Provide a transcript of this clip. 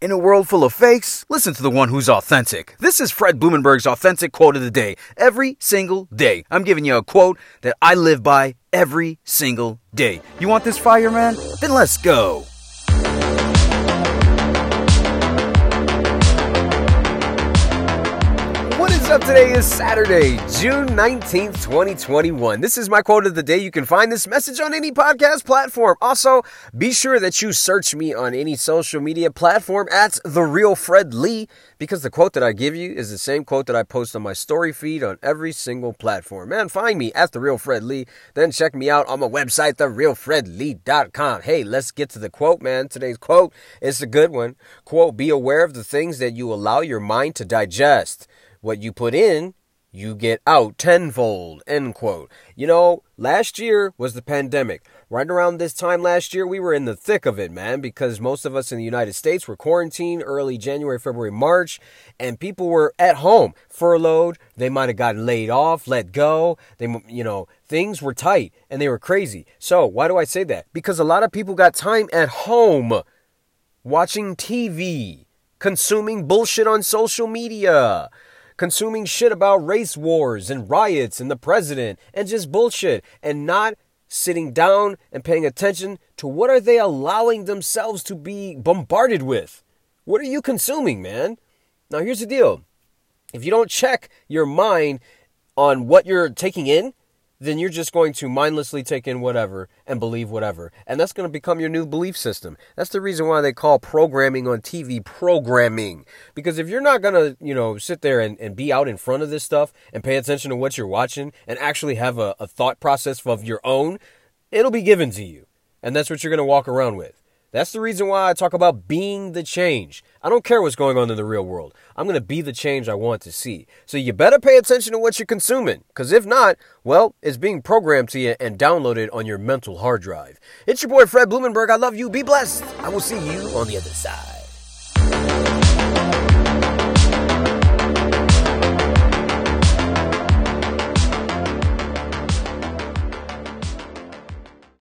In a world full of fakes, listen to the one who's authentic. This is Fred Blumenberg's authentic quote of the day. Every single day, I'm giving you a quote that I live by every single day. You want this fire, man? Then let's go. Up? Today is Saturday, June 19th, 2021. This is my quote of the day. You can find this message on any podcast platform. Also, be sure that you search me on any social media platform at The Real Fred Lee because the quote that I give you is the same quote that I post on my story feed on every single platform. Man, find me at The Real Fred Lee. Then check me out on my website, TheRealFredLee.com. Hey, let's get to the quote, man. Today's quote is a good one. Quote, be aware of the things that you allow your mind to digest. What you put in, you get out tenfold. End quote. You know, last year was the pandemic. Right around this time last year, we were in the thick of it, man, because most of us in the United States were quarantined early January, February, March, and people were at home, furloughed. They might have gotten laid off, let go. They, you know, things were tight and they were crazy. So, why do I say that? Because a lot of people got time at home watching TV, consuming bullshit on social media consuming shit about race wars and riots and the president and just bullshit and not sitting down and paying attention to what are they allowing themselves to be bombarded with? What are you consuming, man? Now here's the deal. If you don't check your mind on what you're taking in, then you're just going to mindlessly take in whatever and believe whatever. And that's going to become your new belief system. That's the reason why they call programming on TV programming. Because if you're not going to, you know, sit there and, and be out in front of this stuff and pay attention to what you're watching and actually have a, a thought process of your own, it'll be given to you. And that's what you're going to walk around with. That's the reason why I talk about being the change. I don't care what's going on in the real world. I'm going to be the change I want to see. So you better pay attention to what you're consuming. Because if not, well, it's being programmed to you and downloaded on your mental hard drive. It's your boy Fred Blumenberg. I love you. Be blessed. I will see you on the other side.